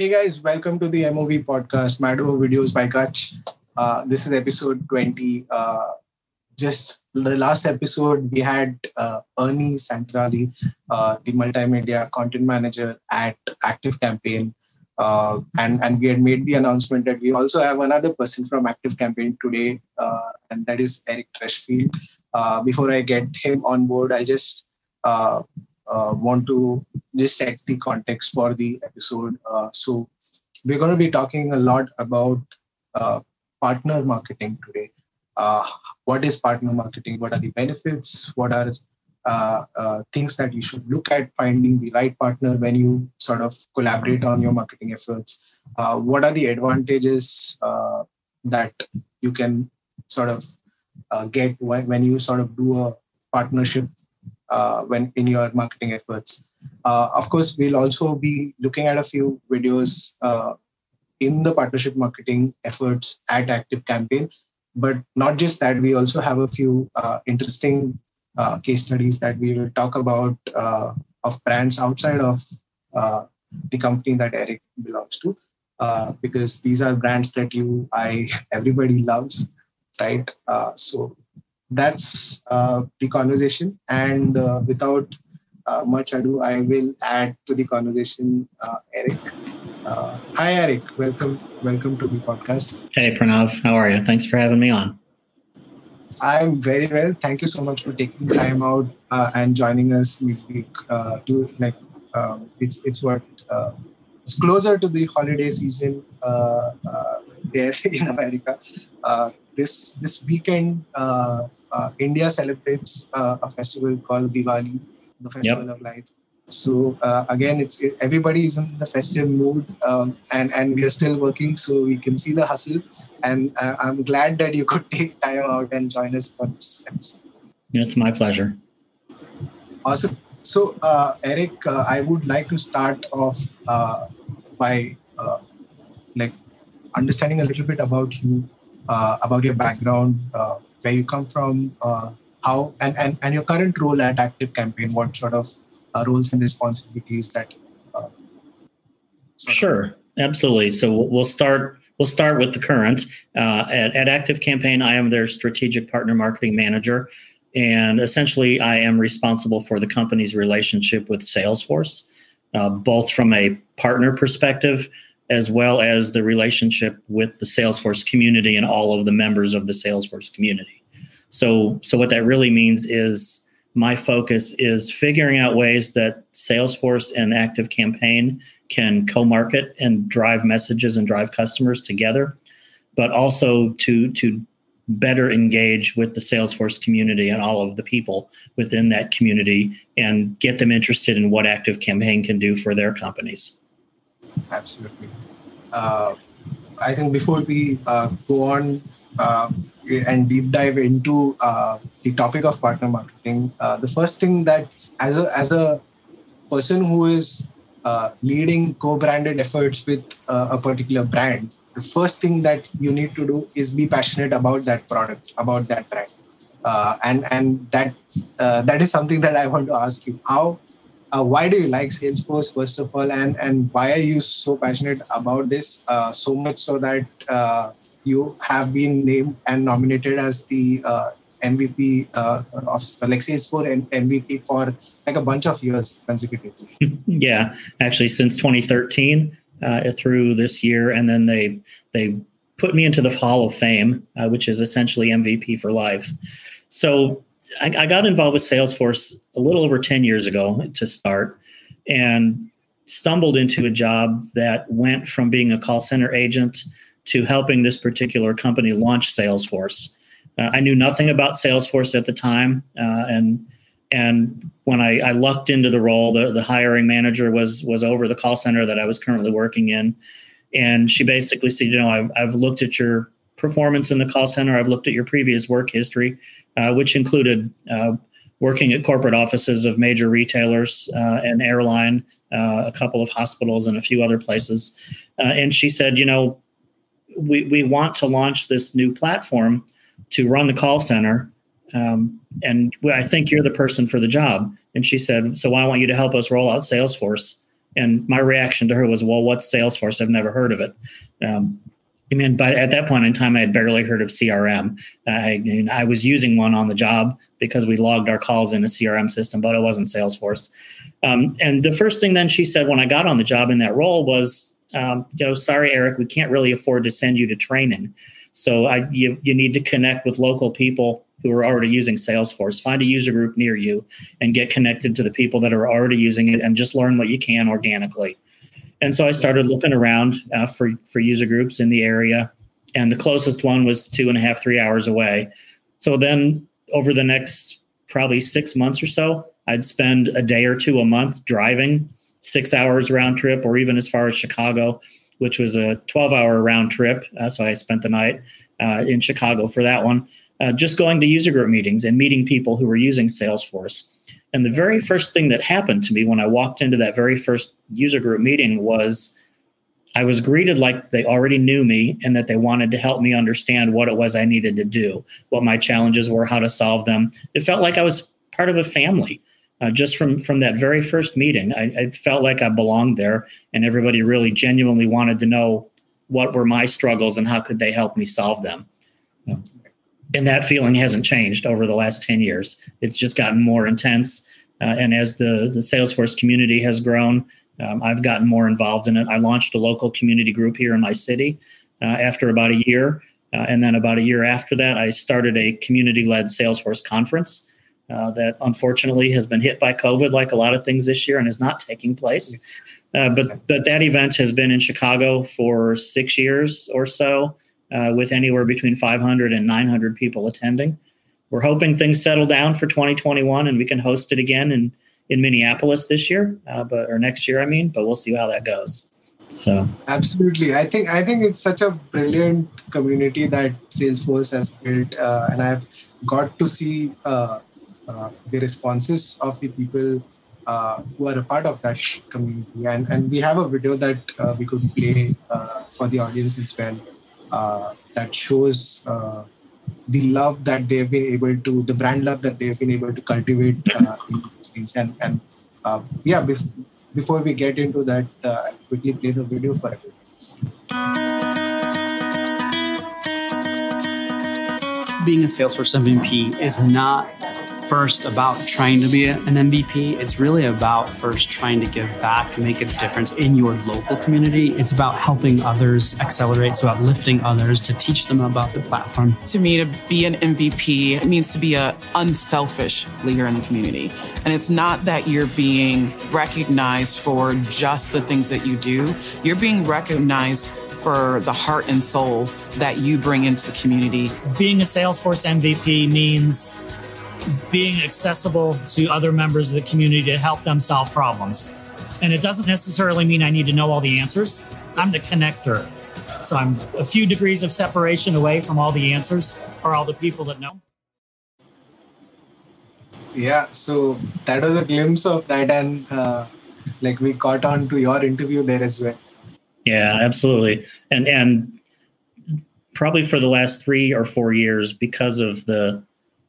Hey guys, welcome to the MOV podcast, Mad Over Videos by Kutch. Uh, this is episode 20. Uh, just the last episode, we had uh, Ernie Santarelli, uh, the multimedia content manager at Active Campaign. Uh, and, and we had made the announcement that we also have another person from Active Campaign today, uh, and that is Eric Dreshfield. before I get him on board, I just want to just set the context for the episode. Uh, so we're going to be talking a lot about uh, partner marketing today. Uh, what is partner marketing? What are the benefits? What are uh, uh, things that you should look at finding the right partner when you sort of collaborate on your marketing efforts? what are the advantages that you can sort of get when you sort of do a partnership uh, when in your marketing efforts. Uh, of course, we'll also be looking at a few videos uh, in the partnership marketing efforts at Active Campaign. But not just that, we also have a few uh, interesting uh, case studies that we will talk about uh, of brands outside of the company that Eric belongs to. because these are brands that you, I, everybody loves, right? so that's uh, the conversation. And uh, without uh, much ado, I will add to the conversation uh, Eric. Uh, hi, Eric. Welcome, welcome to the podcast. Hey, Pranav. How are you? Thanks for having me on. I'm very well. Thank you so much for taking time out uh, and joining us midweek. to like, um, it's it's what it's closer to the holiday season there in America. this this weekend, uh, India celebrates uh, a festival called Diwali, the Festival yep. of Lights. So uh, again, it's it, everybody is in the festive mood, um, and and we are still working, so we can see the hustle. And uh, I'm glad that you could take time out and join us for this episode. It's my pleasure. Awesome. So uh, Eric, uh, I would like to start off by like understanding a little bit about you, about your background where you come from, uh, how, and, and, and your current role at Active Campaign, what sort of uh, roles and responsibilities that. Uh, sure, of- absolutely. So we'll start. We'll start with the current. Uh, at, at Active Campaign, I am their strategic partner marketing manager, and essentially, I am responsible for the company's relationship with Salesforce, uh, both from a partner perspective as well as the relationship with the Salesforce community and all of the members of the Salesforce community. So, so what that really means is my focus is figuring out ways that Salesforce and Active Campaign can co-market and drive messages and drive customers together, but also to to better engage with the Salesforce community and all of the people within that community and get them interested in what Active Campaign can do for their companies. Absolutely. Uh, I think before we uh, go on uh, and deep dive into uh, the topic of partner marketing, uh, the first thing that as a as a person who is uh, leading co-branded efforts with a particular brand, the first thing that you need to do is be passionate about that product, about that brand. and and that that is something that I want to ask you. How uh, why do you like Salesforce first of all, and and why are you so passionate about this uh, so much so that uh, you have been named and nominated as the uh, MVP uh, of like Salesforce MVP for like a bunch of years consecutively? yeah, actually since 2013 uh, through this year, and then they they put me into the Hall of Fame, which is essentially MVP for life. So I, I got involved with Salesforce a little over 10 years ago to start and stumbled into a job that went from being a call center agent to helping this particular company launch Salesforce. Uh, I knew nothing about Salesforce at the time, uh, and and when I, I, lucked into the role, the, the hiring manager was was over the call center that I was currently working in, and she basically said, you know, I've I've looked at your performance in the call center. I've looked at your previous work history, uh, which included uh, working at corporate offices of major retailers, uh, an airline, uh, a couple of hospitals, and a few other places. Uh, and she said, you know, we, we want to launch this new platform to run the call center. Um, and I think you're the person for the job. And she said, so I want you to help us roll out Salesforce And my reaction to her was, "Well, what's Salesforce? I've never heard of it." Um, I mean, but at that point in time, I had barely heard of CRM. I, I was using one on the job because we logged our calls in a CRM system, but it wasn't Salesforce. Um, and the first thing then she said when I got on the job in that role was, um, you know, sorry, Eric, we can't really afford to send you to training. So I, you, you need to connect with local people who are already using Salesforce. Find a user group near you and get connected to the people that are already using it and just learn what you can organically. And so I started looking around uh, for for user groups in the area, and the closest one was two and a half, three hours away. So then, over the next probably six months or so, I'd spend a day or two a month driving six hours round trip, or even as far as Chicago, which was a 12 hour round trip. Uh, so I spent the night uh, in Chicago for that one, uh, just going to user group meetings and meeting people who were using Salesforce. And the very first thing that happened to me when I walked into that very first user group meeting was I was greeted like they already knew me and that they wanted to help me understand what it was I needed to do, what my challenges were, how to solve them. It felt like I was part of a family. Uh, just from from that very first meeting, I, I felt like I belonged there, and everybody really genuinely wanted to know what were my struggles and how could they help me solve them and that feeling hasn't changed over the last 10 years. It's just gotten more intense. Uh, and as the, the Salesforce community has grown, um, I've gotten more involved in it. I launched a local community group here in my city uh, after about a year. Uh, and then about a year after that, I started a community led Salesforce conference uh, that unfortunately has been hit by COVID, like a lot of things this year, and is not taking place. Uh, but, but that event has been in Chicago for six years or so uh, with anywhere between 500 and 900 people attending. We're hoping things settle down for 2021 and we can host it again in, in Minneapolis this year, uh, but or next year, I mean. But we'll see how that goes. So absolutely, I think I think it's such a brilliant community that Salesforce has built, uh, and I've got to see uh, uh, the responses of the people uh, who are a part of that community. And, and we have a video that uh, we could play for the audience as well that shows uh, the love that they've been able to, the brand love that they've been able to cultivate uh, in these things. And, and uh, yeah, bef- before we get into that, uh, I'll quickly play the video for everyone. Being a Salesforce MVP is not first about trying to be an MVP. It's really about first trying to give back to make a difference in your local community. It's about helping others accelerate. It's about lifting others to teach them about the platform. To me, to be an MVP, it means to be an unselfish leader in the community. And it's not that you're being recognized for just the things that you do. You're being recognized for the heart and soul that you bring into the community. Being a Salesforce MVP means being accessible to other members of the community to help them solve problems. And it doesn't necessarily mean I need to know all the answers. I'm the connector. So I'm a few degrees of separation away from all the answers or all the people that know. Yeah, so that was a glimpse of that, and uh, like we caught on to your interview there as well. Yeah, absolutely, and and probably for the last three or four years because of the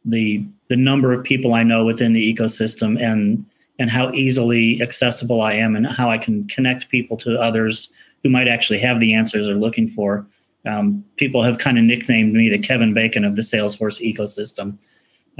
the the number of people I know within the ecosystem and and how easily accessible I am and how I can connect people to others who might actually have the answers they're looking for. Um, people have kind of nicknamed me the Kevin Bacon of the Salesforce ecosystem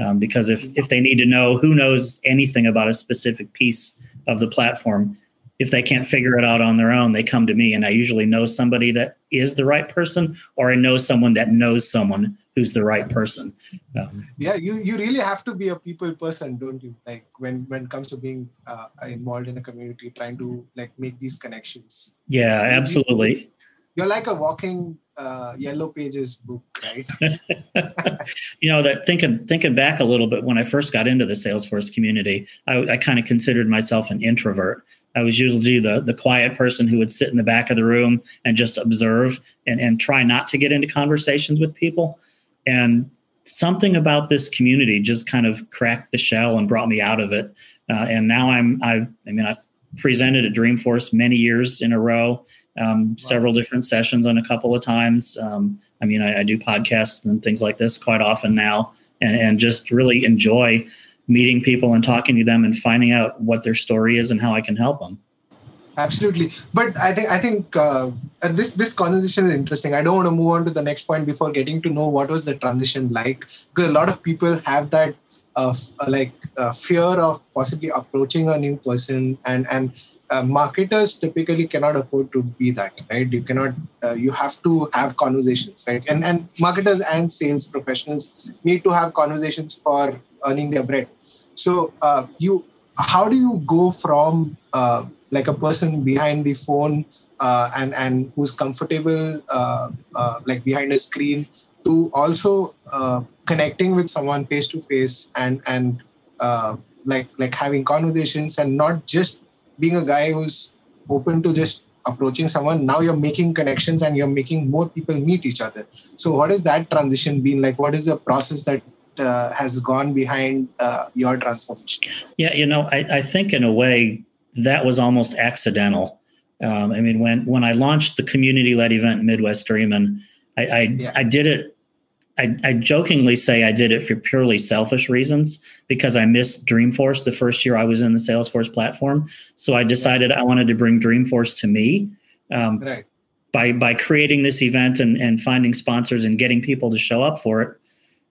um, because if if they need to know who knows anything about a specific piece of the platform, if they can't figure it out on their own, they come to me, and I usually know somebody that is the right person, or I know someone that knows someone who's the right person. Um, yeah, you you really have to be a people person, don't you? Like when when it comes to being uh, involved in a community, trying to like make these connections. Yeah, absolutely. You're like a walking uh, yellow pages book, right? you know that thinking thinking back a little bit when I first got into the Salesforce community, I, I kind of considered myself an introvert. I was usually the the quiet person who would sit in the back of the room and just observe and, and try not to get into conversations with people. And something about this community just kind of cracked the shell and brought me out of it. Uh, and now I'm I I mean I've presented at Dreamforce many years in a row, um, wow. several different sessions on a couple of times. Um, I mean I, I do podcasts and things like this quite often now, and and just really enjoy meeting people and talking to them and finding out what their story is and how I can help them. absolutely. But i think i think uh, this this conversation is interesting. I don't want to move on to the next point before getting to know what was the transition like. Because a lot of people have that uh, like uh, fear of possibly approaching a new person. And and uh, marketers typically cannot afford to be that right? You cannot uh, you have to have conversations right? And and marketers and sales professionals need to have conversations for earning their bread so uh, you how do you go from uh, like a person behind the phone and and who's comfortable like behind a screen to also connecting with someone face to face and and uh, like like having conversations and not just being a guy who's open to just approaching someone now you're making connections and you're making more people meet each other. So what has that transition been like? What is the process that uh, has gone behind uh, your transformation yeah you know I, I think in a way that was almost accidental um, i mean when when i launched the community led event midwest dreamin I I, yeah. I did it I, I, jokingly say I did it for purely selfish reasons because I missed Dreamforce the first year I was in the Salesforce platform. So I decided I wanted to bring Dreamforce to me. Um, right. By by creating this event and, and finding sponsors and getting people to show up for it,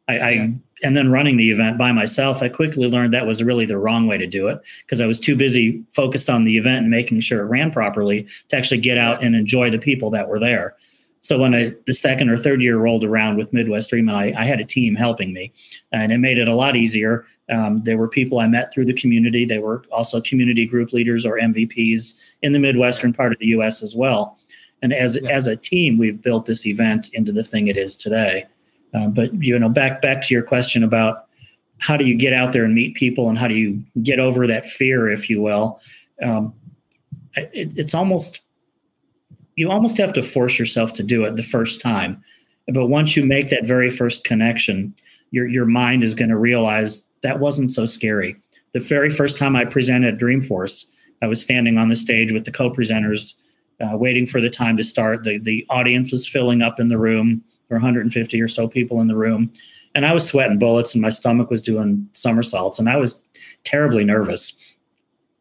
I, yeah. I and then running the event by myself, I quickly learned that was really the wrong way to do it because I was too busy focused on the event and making sure it ran properly to actually get out and enjoy the people that were there. So when I, the second or third year rolled around with Midwest Dreamin, I, I had a team helping me, and it made it a lot easier. Um, there were people I met through the community. They were also community group leaders or MVPs in the Midwestern part of the U.S. as well. And as yeah. as a team, we've built this event into the thing it is today. Uh, but you know, back back to your question about how do you get out there and meet people, and how do you get over that fear, if you will. Um, it, it's almost you almost have to force yourself to do it the first time. But once you make that very first connection, your your mind is going to realize that wasn't so scary. The very first time I presented Dreamforce, I was standing on the stage with the co-presenters, uh, waiting for the time to start. The the audience was filling up in the room. Were 150 or so people in the room, and I was sweating bullets, and my stomach was doing somersaults, and I was terribly nervous.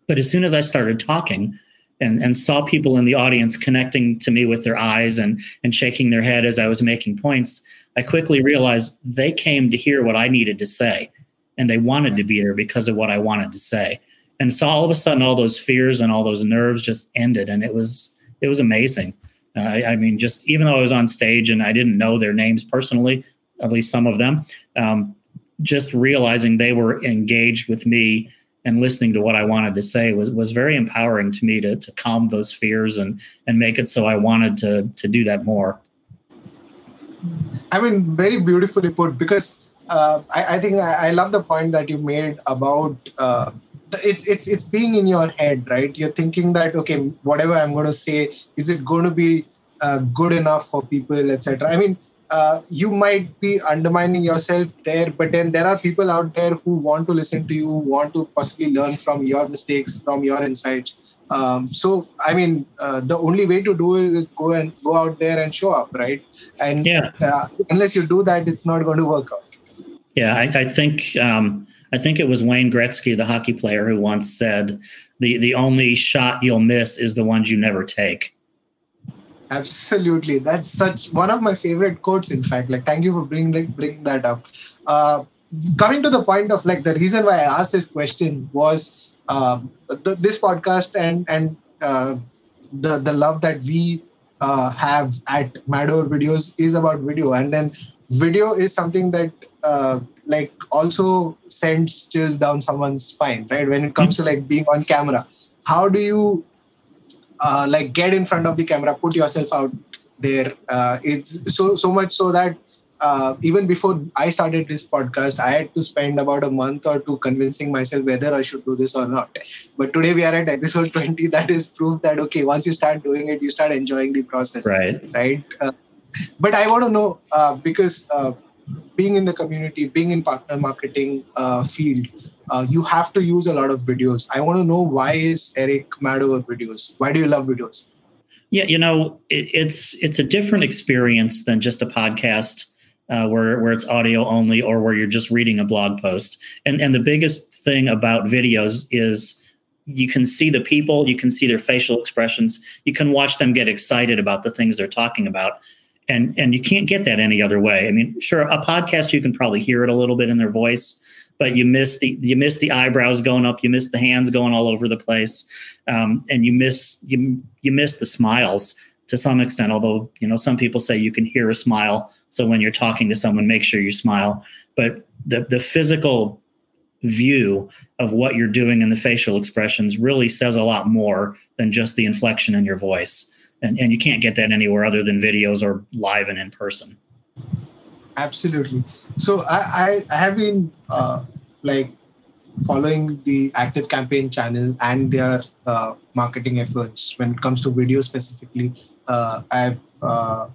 But as soon as I started talking, and, and saw people in the audience connecting to me with their eyes and, and shaking their head as I was making points, I quickly realized they came to hear what I needed to say. And they wanted to be there because of what I wanted to say. And so all of a sudden, all those fears and all those nerves just ended. And it was, it was amazing. I, I, mean, just even though I was on stage and I didn't know their names personally, at least some of them, um, just realizing they were engaged with me and listening to what I wanted to say was was very empowering to me to to calm those fears and and make it so I wanted to to do that more. I mean, very beautifully put. Because uh, I, I, think I, I, love the point that you made about uh, it's it's it's being in your head, right? You're thinking that okay, whatever I'm going to say, is it going to be uh, good enough for people, etc. I mean, uh, you might be undermining yourself there, but then there are people out there who want to listen to you, want to possibly learn from your mistakes, from your insights. Um, so, I mean, uh, the only way to do it is go and go out there and show up, right? And yeah. uh, unless you do that, it's not going to work out. Yeah, I, I think um, I think it was Wayne Gretzky, the hockey player, who once said, "the the only shot you'll miss is the ones you never take." Absolutely, that's such one of my favorite quotes. In fact, like thank you for bringing that bringing that up. Uh, coming to the point of like the reason why I asked this question was uh, the, this podcast and and uh, the the love that we uh, have at Mad Over Videos is about video, and then video is something that uh, like also sends chills down someone's spine, right? When it comes to like being on camera, how do you uh, like get in front of the camera put yourself out there uh, it's so so much so that uh, even before I started this podcast, I had to spend about a month or two convincing myself whether I should do this or not. But today we are at episode 20. That is proof that, okay, once you start doing it, you start enjoying the process. Right. Right. But I want to know uh, because uh, being in the community, being in partner marketing uh, field, uh, you have to use a lot of videos. I want to know why is Eric mad over videos? Why do you love videos? Yeah, you know, it, it's it's a different experience than just a podcast uh, where where it's audio only or where you're just reading a blog post. And and the biggest thing about videos is you can see the people, you can see their facial expressions, you can watch them get excited about the things they're talking about. And and you can't get that any other way. I mean, sure, a podcast you can probably hear it a little bit in their voice, but you miss the you miss the eyebrows going up, you miss the hands going all over the place, um, and you miss you you miss the smiles to some extent. Although you know some people say you can hear a smile, so when you're talking to someone, make sure you smile. But the the physical view of what you're doing in the facial expressions really says a lot more than just the inflection in your voice. And, and you can't get that anywhere other than videos or live and in person. Absolutely. So I, I, I have been uh, like following the active campaign channel and their uh, marketing efforts when it comes to video specifically. Uh, I've uh,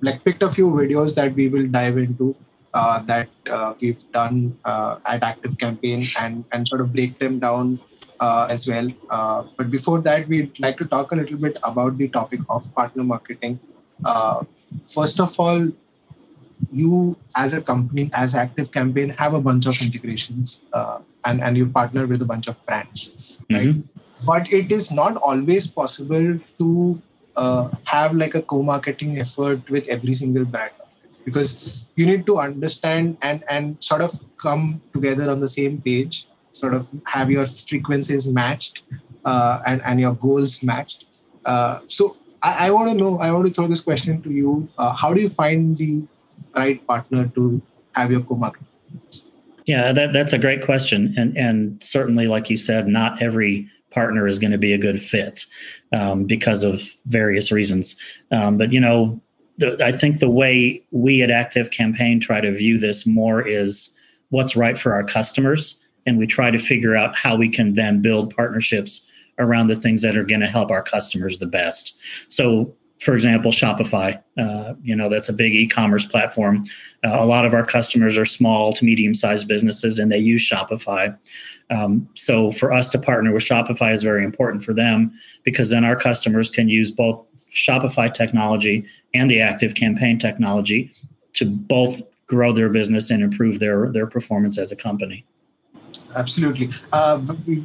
like picked a few videos that we will dive into uh, that uh, we've done at Active Campaign and, and sort of break them down uh, as well. Uh, but before that, we'd like to talk a little bit about the topic of partner marketing. Uh, first of all, you as a company, as Active Campaign, have a bunch of integrations and, and you partner with a bunch of brands, right? Mm-hmm. But it is not always possible to have like a co-marketing effort with every single brand because you need to understand and and sort of come together on the same page sort of have your frequencies matched uh, and and your goals matched. Uh, so I, I want to know i want to throw this question to you. Uh, how do you find the right partner to have your co-market? Yeah that, that's a great question and and certainly like you said not every partner is going to be a good fit um, because of various reasons. Um, but you know the, I think the way we at Active Campaign try to view this more is what's right for our customers, and we try to figure out how we can then build partnerships around the things that are going to help our customers the best. So for example, Shopify. Uh, you know, that's a big e-commerce platform. Uh, a lot of our customers are small to medium-sized businesses, and they use Shopify. Um, so, for us to partner with Shopify is very important for them because then our customers can use both Shopify technology and the Active Campaign technology to both grow their business and improve their their performance as a company. Absolutely. Uh,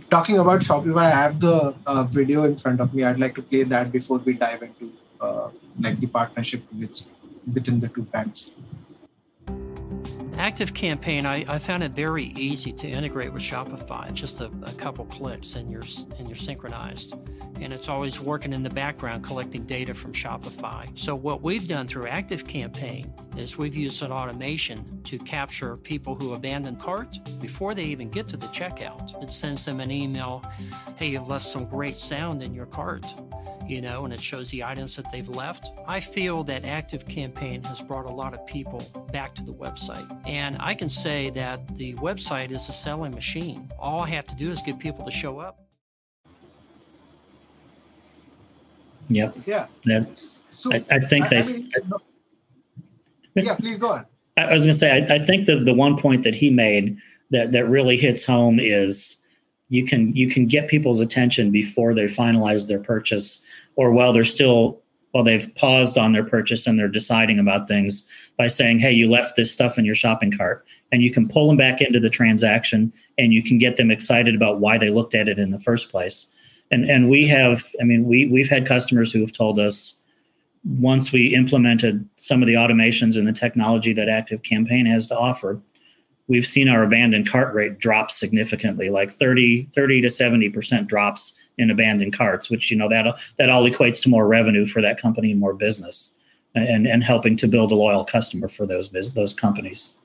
talking about Shopify, I have the uh, video in front of me. I'd like to play that before we dive into uh, like the partnership with, within the two brands. Active Campaign, I, I, found it very easy to integrate with Shopify. Just a, a, couple clicks and you're and you're synchronized, and it's always working in the background collecting data from Shopify. So what we've done through Active Campaign is we've used an automation to capture people who abandon cart before they even get to the checkout. It sends them an email, "Hey, you've left some great sound in your cart." you know, and it shows the items that they've left. I feel that Active Campaign has brought a lot of people back to the website. And I can say that the website is a selling machine. All I have to do is get people to show up. Yep. Yeah. So, I, I think I, they. I mean, yeah, please go on. I was going to say, I, I think the, the one point that he made that, that really hits home is you can you can get people's attention before they finalize their purchase or while they're still while they've paused on their purchase and they're deciding about things by saying hey you left this stuff in your shopping cart and you can pull them back into the transaction and you can get them excited about why they looked at it in the first place and and we have i mean we we've had customers who have told us once we implemented some of the automations and the technology that active campaign has to offer we've seen our abandoned cart rate drop significantly, like 30, 30 to 70% drops in abandoned carts, which, you know, that, that all equates to more revenue for that company and more business and, and helping to build a loyal customer for those, those companies.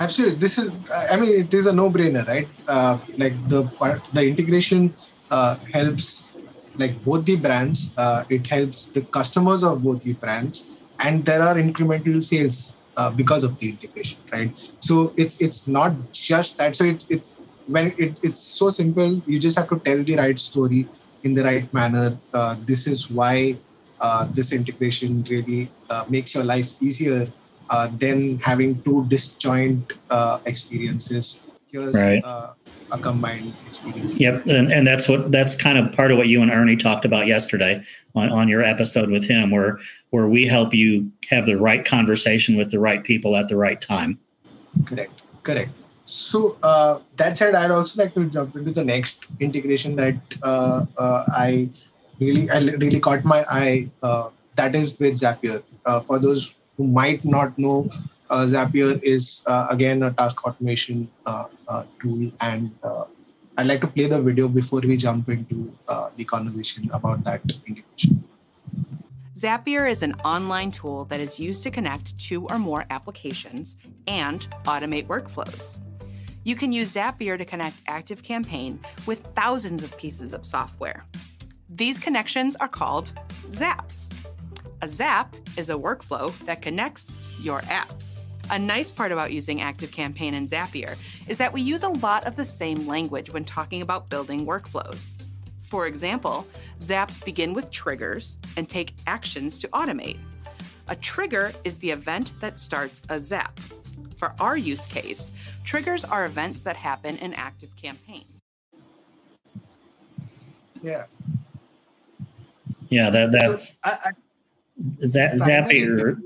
Absolutely. This is, I mean, it is a no brainer, right? Uh, like the the integration uh, helps like both the brands. Uh, it helps the customers of both the brands and there are incremental sales uh, because of the integration, right? So it's it's not just that. So it, it's when it, it's so simple. You just have to tell the right story in the right manner. Uh, this is why uh, this integration really uh, makes your life easier uh, than having two disjoint uh, experiences. Here's right a combined experience. Yep, and, and that's what that's kind of part of what you and Ernie talked about yesterday on, on your episode with him, where where we help you have the right conversation with the right people at the right time. Correct, correct. so uh, that said, I'd also like to jump into the next integration that uh, uh, I really, I really caught my eye. Uh, that is with Zapier. Uh, for those who might not know, Uh, Zapier is uh, again a task automation uh, tool, and I'd like to play the video before we jump into the conversation about that. Zapier is an online tool that is used to connect two or more applications and automate workflows. You can use Zapier to connect ActiveCampaign with thousands of pieces of software. These connections are called zaps. A zap is a workflow that connects your apps. A nice part about using ActiveCampaign and Zapier is that we use a lot of the same language when talking about building workflows. For example, zaps begin with triggers and take actions to automate. A trigger is the event that starts a zap. For our use case, triggers are events that happen in ActiveCampaign. Yeah. Yeah, that, that's so, I, I, Zapier.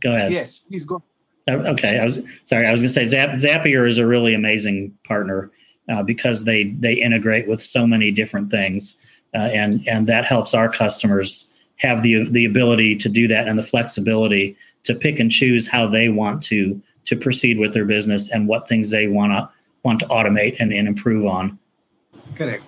go ahead. Yes, please go. Oh, okay, I was sorry. I was going to say Zap, Zapier is a really amazing partner uh, because they they integrate with so many different things, uh, and and that helps our customers have the the ability to do that and the flexibility to pick and choose how they want to to proceed with their business and what things they want to want to automate and, and improve on. Correct,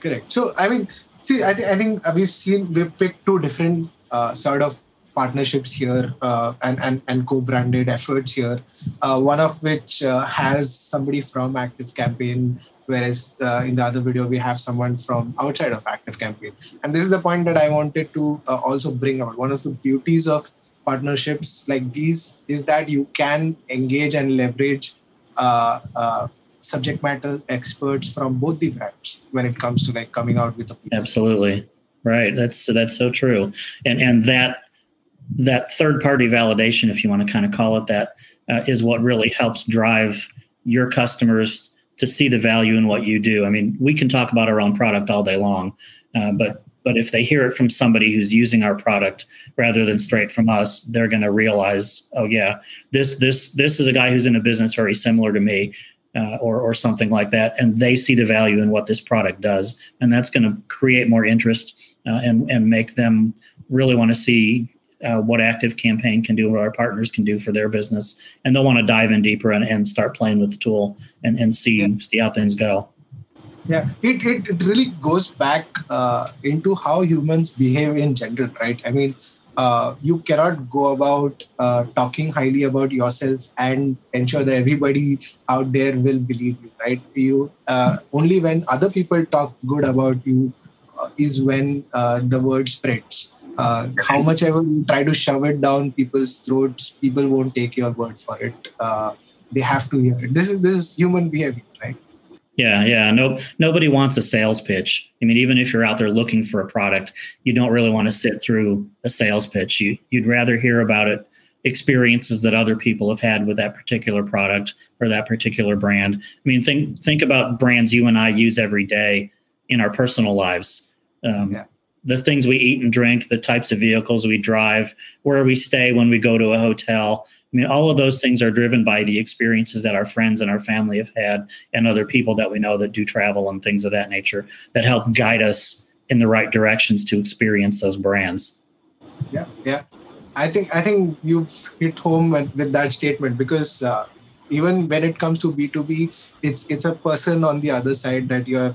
correct. So I mean, see, I, th- I think we've seen we've picked two different sort of partnerships here uh, and, and, and co-branded efforts here. Uh, one of which uh, has somebody from Active Campaign, whereas uh, in the other video we have someone from outside of Active Campaign. And this is the point that I wanted to uh, also bring out. One of the beauties of partnerships like these is that you can engage and leverage uh, uh, subject matter experts from both the brands when it comes to like coming out with a piece. Absolutely, right. That's that's so true, and and that that third party validation, if you want to kind of call it that, uh, is what really helps drive your customers to see the value in what you do. I mean, we can talk about our own product all day long, uh, but but if they hear it from somebody who's using our product rather than straight from us, they're going to realize, oh yeah, this this this is a guy who's in a business very similar to me, uh, or or something like that, and they see the value in what this product does, and that's going to create more interest uh, and and make them really want to see uh, what active campaign can do what our partners can do for their business. And they'll want to dive in deeper and, and start playing with the tool and, and see yeah. see how things go. Yeah it, it, it really goes back uh, into how humans behave in general right? I mean uh, you cannot go about uh, talking highly about yourself and ensure that everybody out there will believe you right? You uh, only when other people talk good about you is when uh, the word spreads how much ever you try to shove it down people's throats people won't take your word for it they have to hear it this is this is human behavior right yeah, yeah. No, nobody wants a sales pitch. I mean, even if you're out there looking for a product, you don't really want to sit through a sales pitch. You you'd rather hear about it, experiences that other people have had with that particular product or that particular brand. I mean, think think about brands you and I use every day in our personal lives. Um, yeah. The things we eat and drink, the types of vehicles we drive, where we stay when we go to a hotel. I mean, all of those things are driven by the experiences that our friends and our family have had, and other people that we know that do travel and things of that nature that help guide us in the right directions to experience those brands. Yeah, yeah. I think I think you've hit home with that statement because uh, even when it comes to B two B, it's it's a person on the other side that you're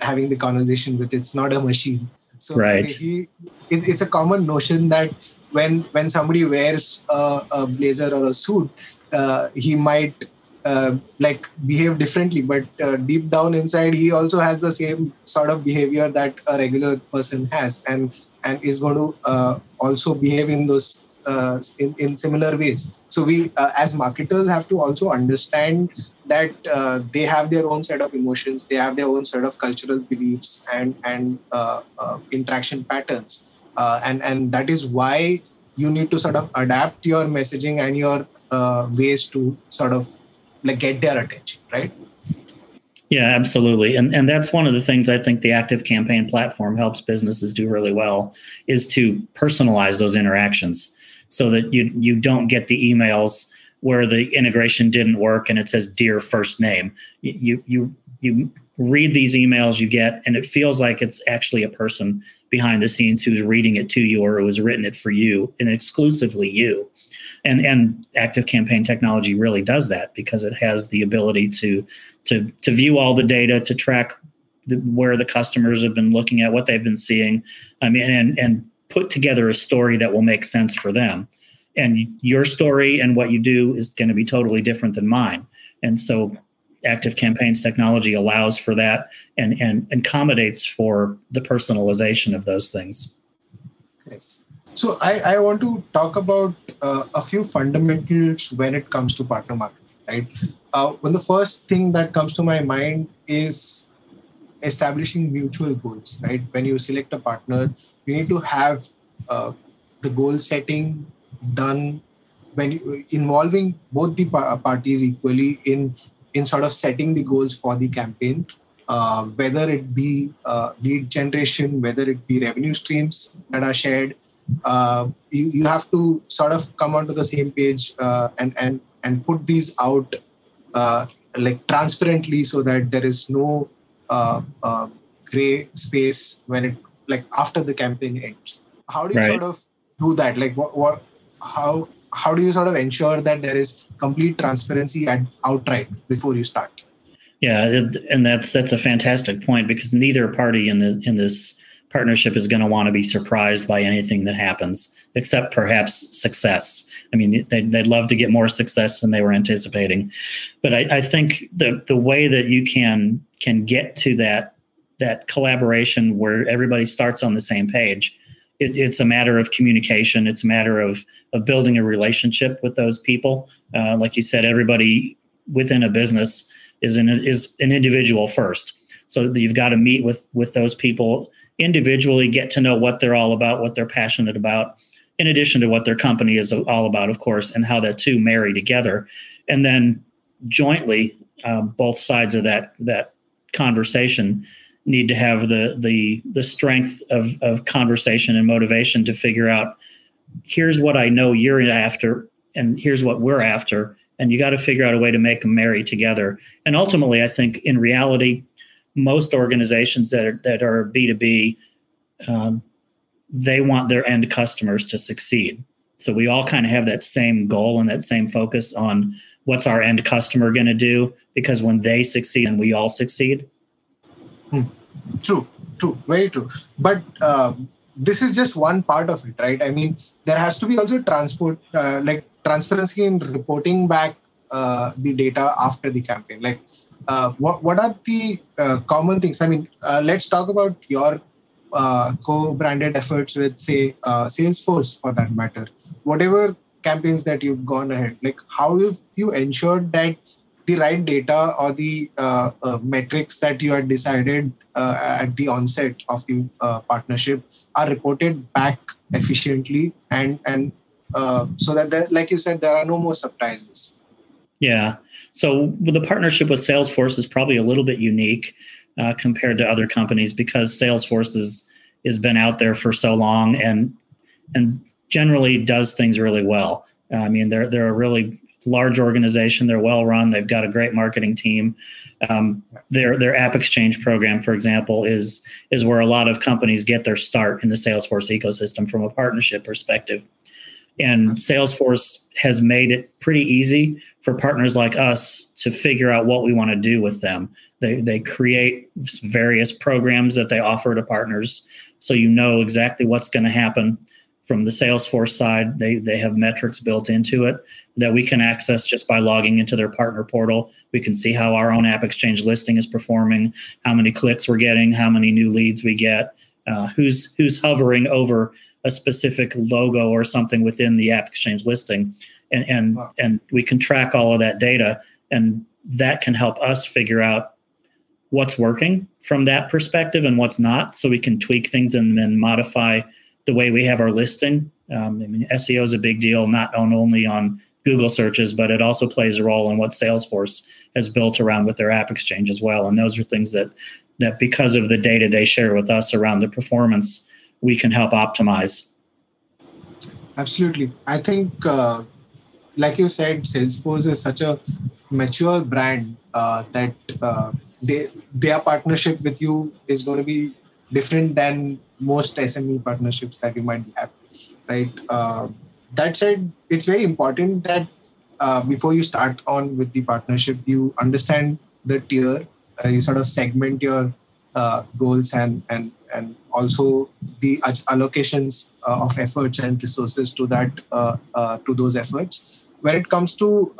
having the conversation with. It's not a machine. So right. he, it, it's a common notion that when when somebody wears a, a blazer or a suit, uh, he might uh, like behave differently, but uh, deep down inside, he also has the same sort of behavior that a regular person has, and and is going to uh, also behave in those uh, in, in similar ways. So we, uh, as marketers, have to also understand that uh, they have their own set of emotions, they have their own set of cultural beliefs and and uh, uh, interaction patterns, and and that is why you need to sort of adapt your messaging and your ways to sort of like get their attention, right? Yeah, absolutely. And and that's one of the things I think the active campaign platform helps businesses do really well is to personalize those interactions so that you you don't get the emails where the integration didn't work and it says dear first name. You you you read these emails you get and it feels like it's actually a person behind the scenes who's reading it to you or who has written it for you and exclusively you. And and active campaign technology really does that because it has the ability to to to view all the data, to track the, where the customers have been looking at, what they've been seeing. I mean, and and put together a story that will make sense for them. And your story and what you do is going to be totally different than mine. And so active campaigns technology allows for that and and accommodates for the personalization of those things. So I, I want to talk about uh, a few fundamentals when it comes to partner marketing right? Uh, when the first thing that comes to my mind is establishing mutual goals right? When you select a partner you need to have uh, the goal setting done when you, involving both the parties equally in in sort of setting the goals for the campaign uh, whether it be uh, lead generation whether it be revenue streams that are shared uh, you, you have to sort of come onto the same page uh, and and and put these out uh, like transparently so that there is no uh, gray space when it like after the campaign ends. How do you right. sort of do that? Like what, what how how do you sort of ensure that there is complete transparency at outright before you start? Yeah and that's that's a fantastic point because neither party in the in this partnership is going to want to be surprised by anything that happens except perhaps success i mean they'd, they'd love to get more success than they were anticipating but I, I think the the way that you can can get to that that collaboration where everybody starts on the same page it, it's a matter of communication. It's a matter of of building a relationship with those people. Uh, like you said, everybody within a business is an is an individual first. So you've got to meet with with those people individually, get to know what they're all about, what they're passionate about, in addition to what their company is all about, of course, and how the two marry together, and then jointly, um, both sides of that that conversation need to have the the the strength of of conversation and motivation to figure out here's what I know you're after and here's what we're after and you got to figure out a way to make them marry together. And ultimately I think in reality most organizations that are that are B2B um, they want their end customers to succeed so we all kind of have that same goal and that same focus on what's our end customer going to do because when they succeed and we all succeed Hmm. True, true, very true. But uh, this is just one part of it, right? I mean, there has to be also transport, uh, like transparency in reporting back uh, the data after the campaign. Like, uh, what what are the uh, common things? I mean, uh, let's talk about your co-branded efforts with, say, uh, Salesforce, for that matter. Whatever campaigns that you've gone ahead, like how have you ensured that the right data or the uh, uh, metrics that you had decided uh, at the onset of the uh, partnership are reported back efficiently and and uh, so that there, like you said there are no more surprises. Yeah. So the partnership with salesforce is probably a little bit unique uh, compared to other companies because salesforce is has been out there for so long and and generally does things really well I mean, they're they're a really large organization. They're well run. They've got a great marketing team. Um, their their App Exchange program, for example, is is where a lot of companies get their start in the Salesforce ecosystem from a partnership perspective. And mm-hmm. Salesforce has made it pretty easy for partners like us to figure out what we want to do with them. They they create various programs that they offer to partners, so you know exactly what's going to happen from the Salesforce side, they they have metrics built into it that we can access just by logging into their partner portal. We can see how our own App Exchange listing is performing, how many clicks we're getting, how many new leads we get, uh, who's who's hovering over a specific logo or something within the App Exchange listing, and and wow. and we can track all of that data, and that can help us figure out what's working from that perspective and what's not, so we can tweak things and then modify the way we have our listing. Um, I mean, SEO is a big deal, not only on Google searches, but it also plays a role in what Salesforce has built around with their App Exchange as well. And those are things that that because of the data they share with us around the performance, we can help optimize. Absolutely, I think uh, like you said, Salesforce is such a mature brand uh, that uh, they their partnership with you is going to be different than most SME partnerships that you might have, right? Uh, that said, it's very important that uh, before you start on with the partnership, you understand the tier, uh, you sort of segment your uh, goals and and and also the allocations uh, of efforts and resources to that uh, uh, to those efforts. When it comes to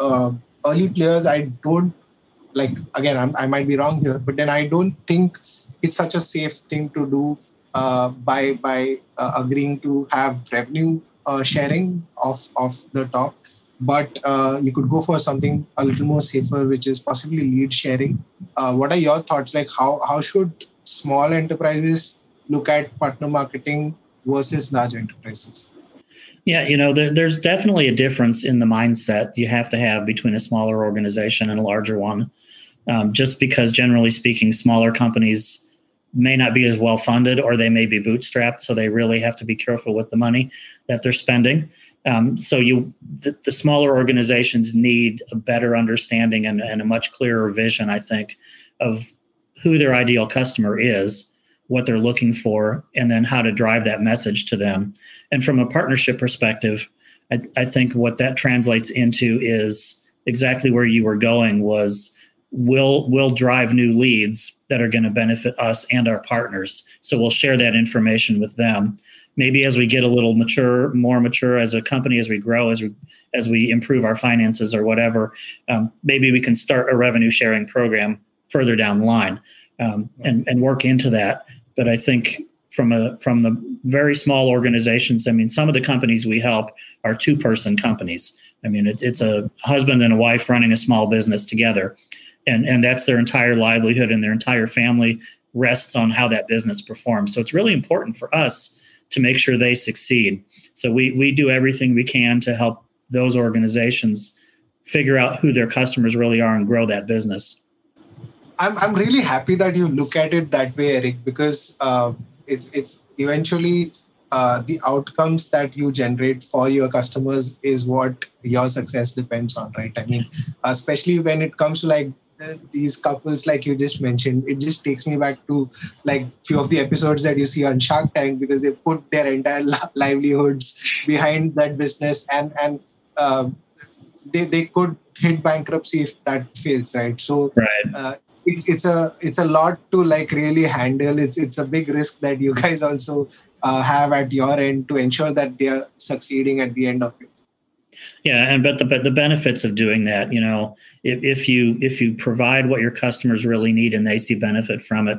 early players, I don't like again I'm, i might be wrong here, but then I don't think it's such a safe thing to do by by agreeing to have revenue sharing of of the top but uh, you could go for something a little more safer, which is possibly lead sharing. Uh, what are your thoughts? Like, how how should small enterprises look at partner marketing versus large enterprises? Yeah, you know, there, there's definitely a difference in the mindset you have to have between a smaller organization and a larger one. Um, just because, generally speaking, smaller companies may not be as well funded or they may be bootstrapped, so they really have to be careful with the money that they're spending. Um, so you, the, the, smaller organizations need a better understanding and, and a much clearer vision, I think, of who their ideal customer is, what they're looking for, and then how to drive that message to them. And from a partnership perspective, I, I think what that translates into is exactly where you were going was will will drive new leads that are going to benefit us and our partners. So we'll share that information with them maybe as we get a little mature, more mature as a company, as we grow, as we as we improve our finances or whatever, um, maybe we can start a revenue sharing program further down the line um, and and work into that. But I think from a from the very small organizations, I mean, some of the companies we help are two person companies. I mean, it, it's a husband and a wife running a small business together, and and that's their entire livelihood and their entire family rests on how that business performs. So it's really important for us to make sure they succeed. So we we do everything we can to help those organizations figure out who their customers really are and grow that business. I'm I'm really happy that you look at it that way, Eric, because uh, it's it's eventually uh, the outcomes that you generate for your customers is what your success depends on, right? I mean, especially when it comes to like these couples like you just mentioned it just takes me back to like few of the episodes that you see on shark tank because they put their entire livelihoods behind that business and and uh, they, they could hit bankruptcy if that fails right? So right. Uh, it's, it's a it's a lot to like really handle. It's it's a big risk that you guys also uh, have at your end to ensure that they are succeeding at the end of it yeah, and but the but the benefits of doing that, you know, if, if you if you provide what your customers really need and they see benefit from it,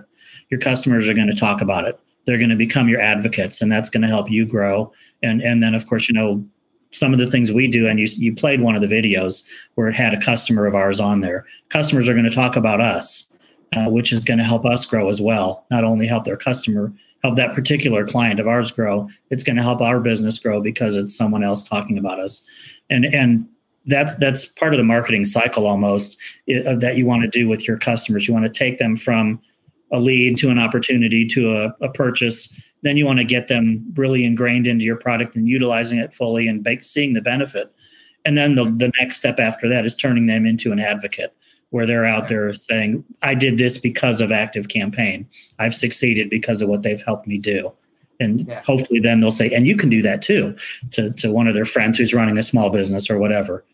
your customers are going to talk about it. They're going to become your advocates, and that's going to help you grow. And and then of course, you know, some of the things we do, and you you played one of the videos where it had a customer of ours on there. Customers are going to talk about us, uh, which is going to help us grow as well. Not only help their customer, help that particular client of ours grow, it's going to help our business grow because it's someone else talking about us. And and that's that's part of the marketing cycle almost that you want to do with your customers. You want to take them from a lead to an opportunity to a, a purchase. Then you want to get them really ingrained into your product and utilizing it fully and seeing the benefit. And then the, the next step after that is turning them into an advocate where they're out there saying, I did this because of Active Campaign. I've succeeded because of what they've helped me do. And yeah. hopefully then they'll say, and you can do that too, to, to one of their friends who's running a small business or whatever.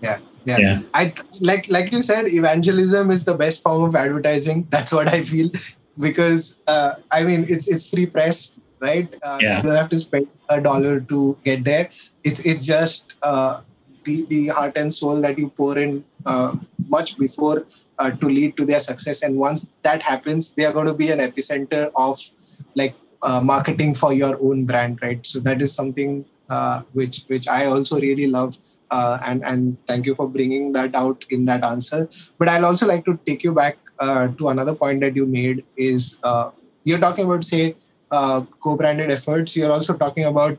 Yeah. Yeah. yeah. I like like you said, evangelism is the best form of advertising. That's what I feel. Because uh, I mean it's it's free press, right? Uh, yeah. You don't have to spend a dollar to get there. It's it's just uh, the the heart and soul that you pour in much before uh, to lead to their success. And once that happens, they are going to be an epicenter of like uh, marketing for your own brand, right? So that is something uh, which which I also really love. Uh, and and thank you for bringing that out in that answer. But I'll also like to take you back uh, to another point that you made is uh, you're talking about say uh, co-branded efforts. You're also talking about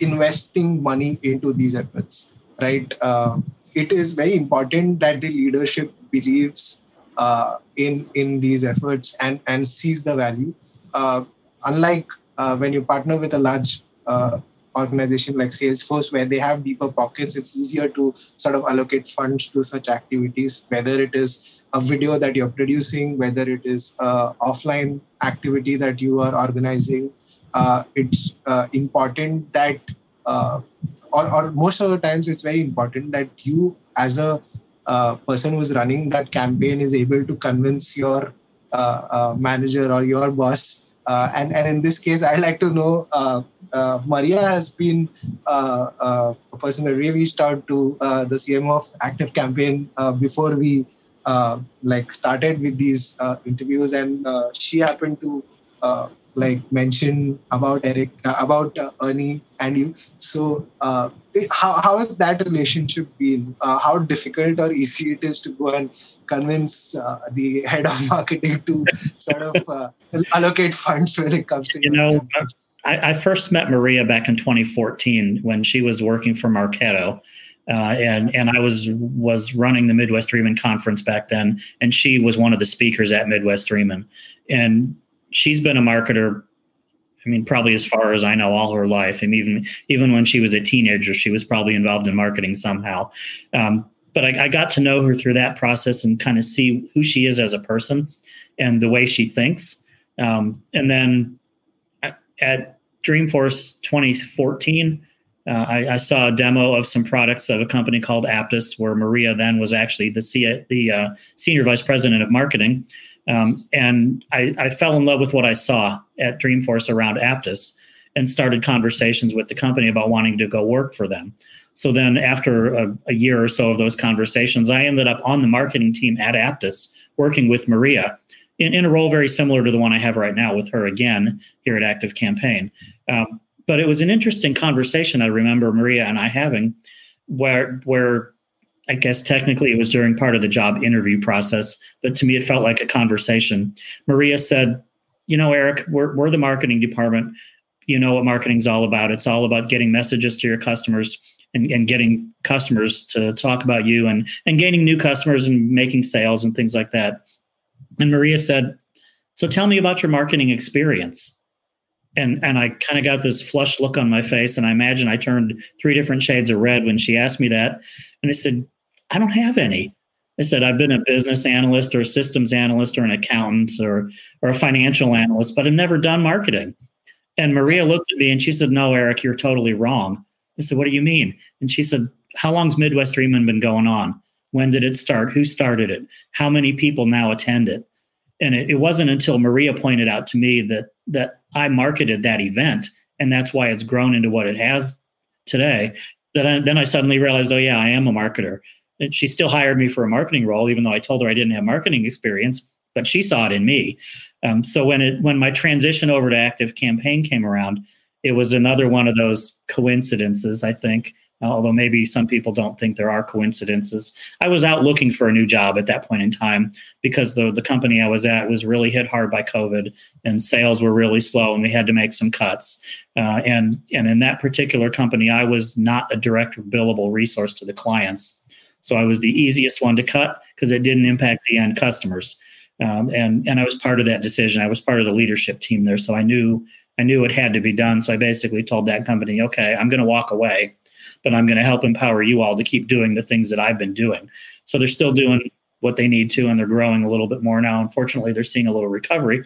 investing money into these efforts, right? It is very important that the leadership believes uh, in in these efforts and and sees the value. Uh, unlike uh, when you partner with a large uh, organization like Salesforce, where they have deeper pockets, it's easier to sort of allocate funds to such activities, whether it is a video that you're producing, whether it is an offline activity that you are organizing. Uh, it's uh, important that, uh, or, or most of the times, it's very important that you, as a uh, person who's running that campaign, is able to convince your uh, uh, manager or your boss. Uh, and, and in this case, I'd like to know uh, Maria has been a person that we reached out to the CMO of Active Campaign before we like started with these interviews, and she happened to like mention about Eric, uh, about uh, Ernie and you. So, uh, how, how has that relationship been? Uh, how difficult or easy it is to go and convince uh, the head of marketing to sort of uh, allocate funds when it comes to you know. I, I, first met Maria back in 2014 when she was working for Marketo. and and I was was running the Midwest Dreamin' conference back then, and she was one of the speakers at Midwest Dreamin'. And she's been a marketer I mean, probably as far as I know, all her life, and even even when she was a teenager, she was probably involved in marketing somehow. Um, but I, I, got to know her through that process and kind of see who she is as a person and the way she thinks. Um, and then at Dreamforce 2014, uh, I, I, saw a demo of some products of a company called Apttus, where Maria then was actually the, C- the uh, senior vice president of marketing. Um, and I, I, fell in love with what I saw at Dreamforce around Apttus and started conversations with the company about wanting to go work for them. So then, after a, a, year or so of those conversations, I ended up on the marketing team at Apttus working with Maria in, in a role very similar to the one I have right now with her again here at Active Campaign. Um, but it was an interesting conversation I remember Maria and I having where where I guess technically it was during part of the job interview process, but to me it felt like a conversation. Maria said, "You know, Eric, we're we're the marketing department. You know what marketing's all about. It's all about getting messages to your customers." And, and getting customers to talk about you and and gaining new customers and making sales and things like that. And Maria said, "So tell me about your marketing experience." and and I kind of got this flushed look on my face, and I imagine I turned three different shades of red when she asked me that. And I said, I don't have any. I said, I've been a business analyst or a systems analyst or an accountant or, or a financial analyst, but I've never done marketing. And Maria looked at me and she said, No, Eric, you're totally wrong. I said, What do you mean? And she said, How long's Midwest Dreamin' been going on? When did it start? Who started it? How many people now attend it? And it, it wasn't until Maria pointed out to me that that I marketed that event, and that's why it's grown into what it has today. That I, then I suddenly realized, oh yeah, I am a marketer and she still hired me for a marketing role, even though I told her I didn't have marketing experience. But she saw it in me. Um, so when it when my transition over to Active Campaign came around, it was another one of those coincidences. I think, although maybe some people don't think there are coincidences. I was out looking for a new job at that point in time because the the company I was at was really hit hard by COVID, and sales were really slow, and we had to make some cuts. Uh, and and in that particular company, I was not a direct billable resource to the clients. So I was the easiest one to cut because it didn't impact the end customers. Um, and and I was part of that decision. I was part of the leadership team there, so I knew I knew it had to be done. So I basically told that company, okay, I'm going to walk away, but I'm going to help empower you all to keep doing the things that I've been doing. So they're still doing what they need to, and they're growing a little bit more now. Unfortunately, they're seeing a little recovery.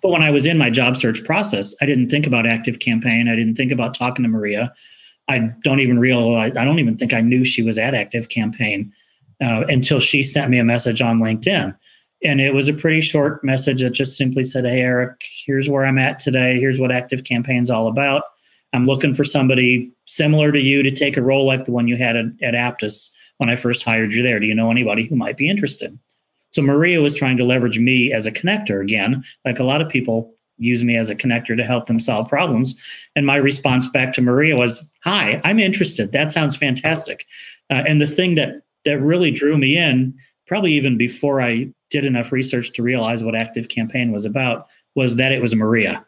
But when I was in my job search process, I didn't think about active campaign. I didn't think about talking to Maria. I don't even realize, I don't even think I knew she was at Active Campaign uh, until she sent me a message on LinkedIn. And it was a pretty short message that just simply said, Hey, Eric, here's where I'm at today. Here's what Active Campaign's all about. I'm looking for somebody similar to you to take a role like the one you had at, at Apttus when I first hired you there. Do you know anybody who might be interested? So Maria was trying to leverage me as a connector again, like a lot of people use me as a connector to help them solve problems. And my response back to Maria was, "Hi, I'm interested. That sounds fantastic." Uh, and the thing that that really drew me in, probably even before I did enough research to realize what Active Campaign was about, was that it was Maria.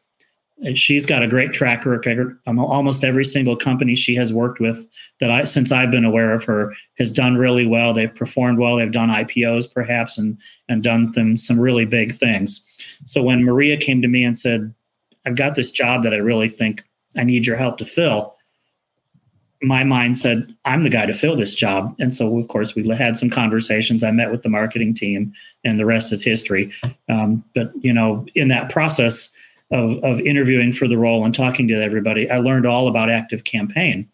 And she's got a great track record. Almost every single company she has worked with that I, since I've been aware of her, has done really well. They've performed well. They've done IPOs perhaps and and done them, some really big things. So when Maria came to me and said, "I've got this job that I really think I need your help to fill. My mind said, I'm the guy to fill this job. And so, of course, we had some conversations. I met with the marketing team, and the rest is history. Um, but, you know, in that process of, of interviewing for the role and talking to everybody, I learned all about Active Campaign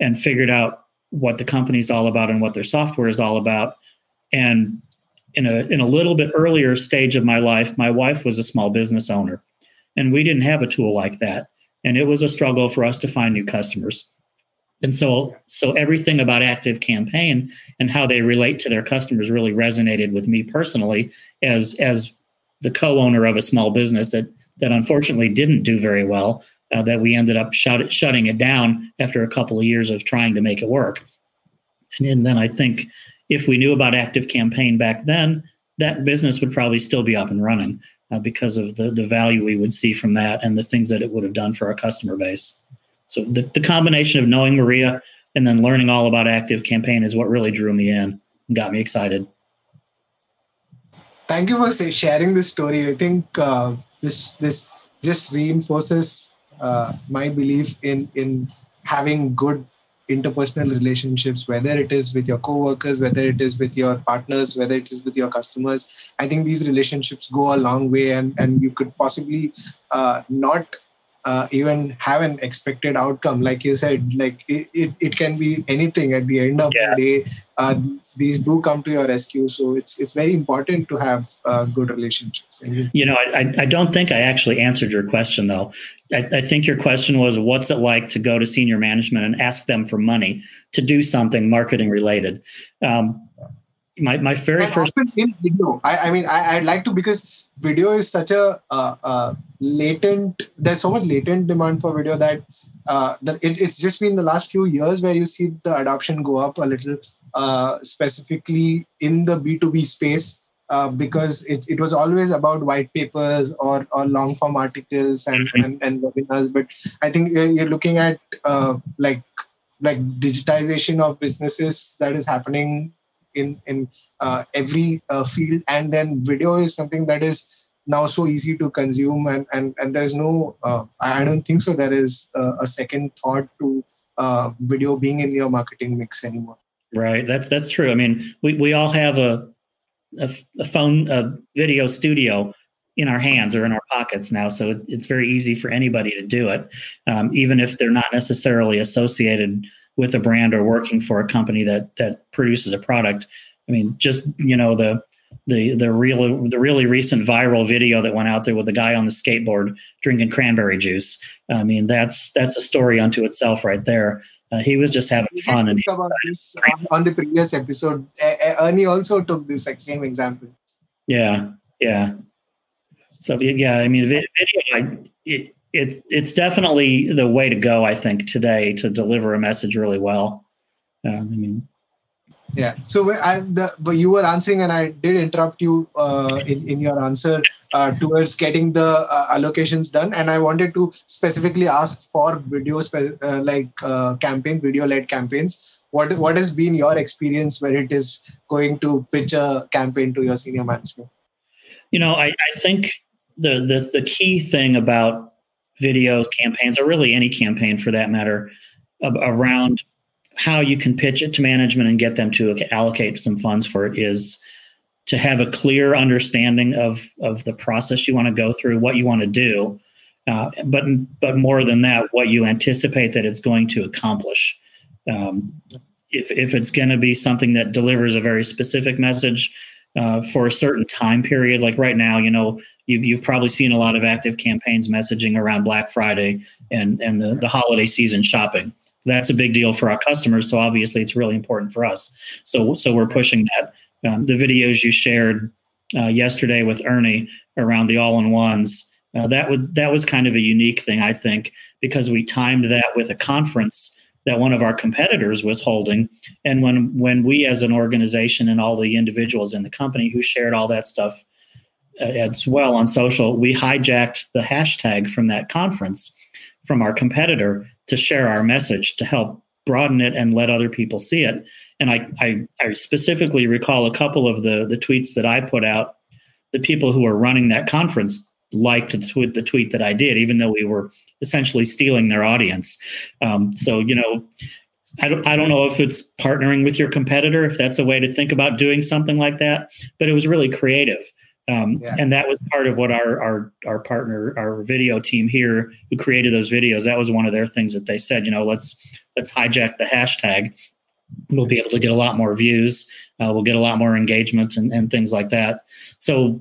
and figured out what the company's all about and what their software is all about. And in a in a little bit earlier stage of my life, my wife was a small business owner, and we didn't have a tool like that, and it was a struggle for us to find new customers. And so, so everything about Active Campaign and how they relate to their customers really resonated with me personally, as as the co-owner of a small business that that unfortunately didn't do very well. Uh, that we ended up shut, shutting it down after a couple of years of trying to make it work. And, and then I think if we knew about Active Campaign back then, that business would probably still be up and running uh, because of the, the value we would see from that and the things that it would have done for our customer base. So the, the combination of knowing Maria and then learning all about Active Campaign is what really drew me in and got me excited. Thank you for sharing this story. I think uh, this this just reinforces uh, my belief in in having good interpersonal relationships, whether it is with your coworkers, whether it is with your partners, whether it is with your customers. I think these relationships go a long way, and and you could possibly uh, not uh, even have an expected outcome. Like you said like it, it, it can be anything at the end of yeah. the day. Uh, these, these, do come to your rescue so it's it's very important to have uh, good relationships. You know I, I don't think i actually answered your question though. I, I, think your question was what's it like to go to senior management and ask them for money to do something marketing related? Um, my, my very and first video I, I mean I, i'd like to because video is such a uh, uh, latent there's so much latent demand for video that uh, that it, it's just been the last few years where you see the adoption go up a little uh, specifically in the b2b space uh, because it, it was always about white papers or, or long form articles and, mm-hmm. and, and webinars but i think you're looking at uh, like like digitization of businesses that is happening in in uh, every uh, field. And then video is something that is now so easy to consume and and, and there's no uh, i don't think so there is a second thought to uh, video being in your marketing mix anymore. Right. That's that's true. I mean we, we all have a, a, a phone a video studio in our hands or in our pockets now. So it's very easy for anybody to do it, um, even if they're not necessarily associated with a brand or working for a company that that produces a product. I mean, just you know the the the real the really recent viral video that went out there with the guy on the skateboard drinking cranberry juice. I mean, that's that's a story unto itself right there. Uh, he was just having fun. And about this on the previous episode, Ernie also took this same example. Yeah, yeah. So yeah, I mean, video. I, it, it's it's definitely the way to go. I think today to deliver a message really well. Uh, I mean, yeah. So I, the, but you were answering, and I did interrupt you uh, in in your answer uh, towards getting the uh, allocations done, and I wanted to specifically ask for video spe- uh, like uh, campaigns, video led campaigns. What what has been your experience where it is going to pitch a campaign to your senior management? You know, I, I think the the the key thing about videos, campaigns, or really any campaign for that matter, around how you can pitch it to management and get them to allocate some funds for it is to have a clear understanding of of the process you want to go through, what you want to do, uh, but but more than that, what you anticipate that it's going to accomplish. Um, if if it's going to be something that delivers a very specific message uh, for a certain time period. Like right now, you know, you've you've probably seen a lot of active campaigns messaging around Black Friday and and the, the holiday season shopping. That's a big deal for our customers. So obviously, it's really important for us. So so we're pushing that. Um, the videos you shared uh, yesterday with Ernie around the all-in-ones. Uh, that would that was kind of a unique thing, I think, because we timed that with a conference that one of our competitors was holding. And when when we as an organization and all the individuals in the company who shared all that stuff uh, as well on social we hijacked the hashtag from that conference from our competitor to share our message to help broaden it and let other people see it. And i i, I specifically recall a couple of the the tweets that i put out the people who were running that conference liked the tweet, the tweet that I did, even though we were essentially stealing their audience. Um, so you know, I don't I don't know if it's partnering with your competitor, if that's a way to think about doing something like that, but it was really creative. Um, yeah. And that was part of what our, our our partner, our video team here, who created those videos, that was one of their things that they said. You know, let's let's hijack the hashtag. We'll be able to get a lot more views. Uh, we'll get a lot more engagement and, and things like that. So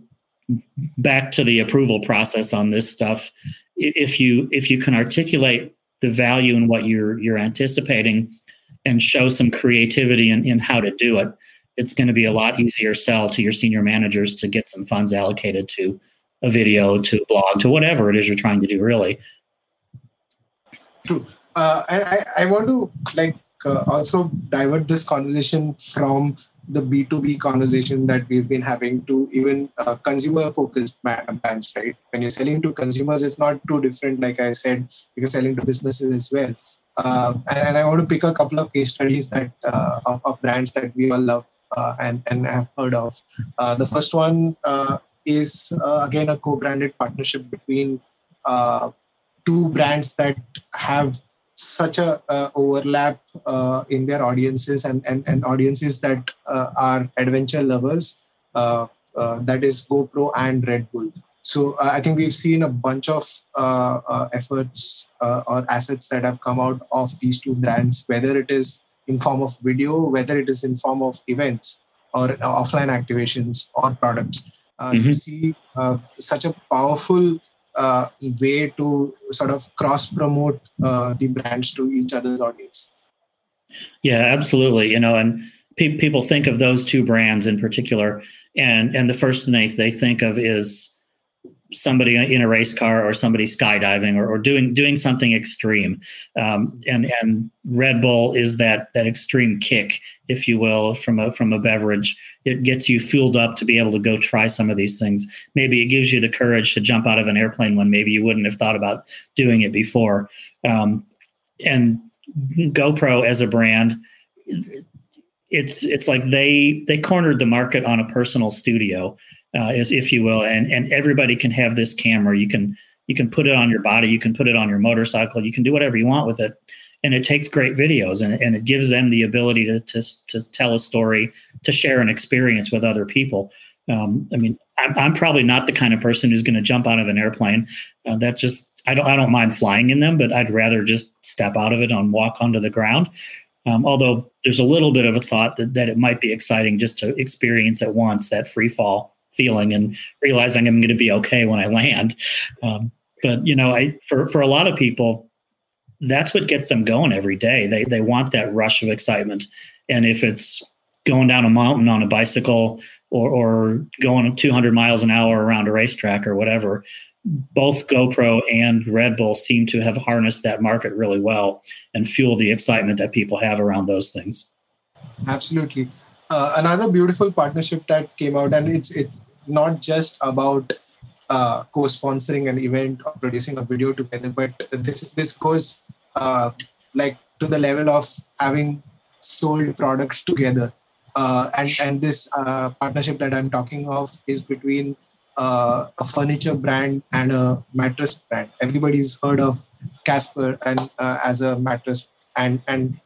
back to the approval process on this stuff. If you if you can articulate the value in what you're you're anticipating and show some creativity in, in how to do it, it's going to be a lot easier sell to your senior managers to get some funds allocated to a video, to a blog, to whatever it is you're trying to do. Really. True. Uh, I I want to like uh, also divert this conversation from the B2B conversation that we've been having to even uh, consumer focused brands, right? When you're selling to consumers, it's not too different, like I said, you're selling to businesses as well. Uh, and, I want to pick a couple of case studies that uh, of, of, brands that we all love uh, and, and have heard of. Uh, the first one is again a co-branded partnership between two brands that have such a uh, overlap uh, in their audiences and, and, and audiences that uh, are adventure lovers uh, uh, that is gopro and red bull so uh, i think we've seen a bunch of efforts or assets that have come out of these two brands whether it is in form of video whether it is in form of events or offline activations or products mm-hmm. you see such a powerful uh, way to sort of cross promote uh, the brands to each other's audience. Yeah, absolutely. You know, and pe- people think of those two brands in particular, and and the first thing they, they think of is somebody in a race car or somebody skydiving or, or doing doing something extreme. Um, and and red bull is that that extreme kick if you will from a from a beverage. It gets you fueled up to be able to go try some of these things. Maybe it gives you the courage to jump out of an airplane when maybe you wouldn't have thought about doing it before. Um, and gopro as a brand it's it's like they they cornered the market on a personal studio uh, as if you will, and and everybody can have this camera. You can you can put it on your body, you can put it on your motorcycle, you can do whatever you want with it, and it takes great videos and, and it gives them the ability to to to tell a story, to share an experience with other people. Um, I mean, I'm, I'm, probably not the kind of person who's going to jump out of an airplane. Uh, that just I don't I don't mind flying in them, but I'd rather just step out of it and walk onto the ground. Um, although there's a little bit of a thought that, that it might be exciting just to experience at once that free fall feeling and realizing I'm going to be okay when I land. Um, but you know, I for for a lot of people, that's what gets them going every day. They they want that rush of excitement, and if it's going down a mountain on a bicycle or or going 200 miles an hour around a racetrack or whatever, both GoPro and Red Bull seem to have harnessed that market really well and fuel the excitement that people have around those things. Absolutely. Uh, another beautiful partnership that came out, and it's it's not just about uh, co-sponsoring an event or producing a video together, but this this goes uh, like to the level of having sold products together. Uh, and and this uh, partnership that I'm talking of is between uh, a furniture brand and a mattress brand. Everybody's heard of Casper and uh, as a mattress, and and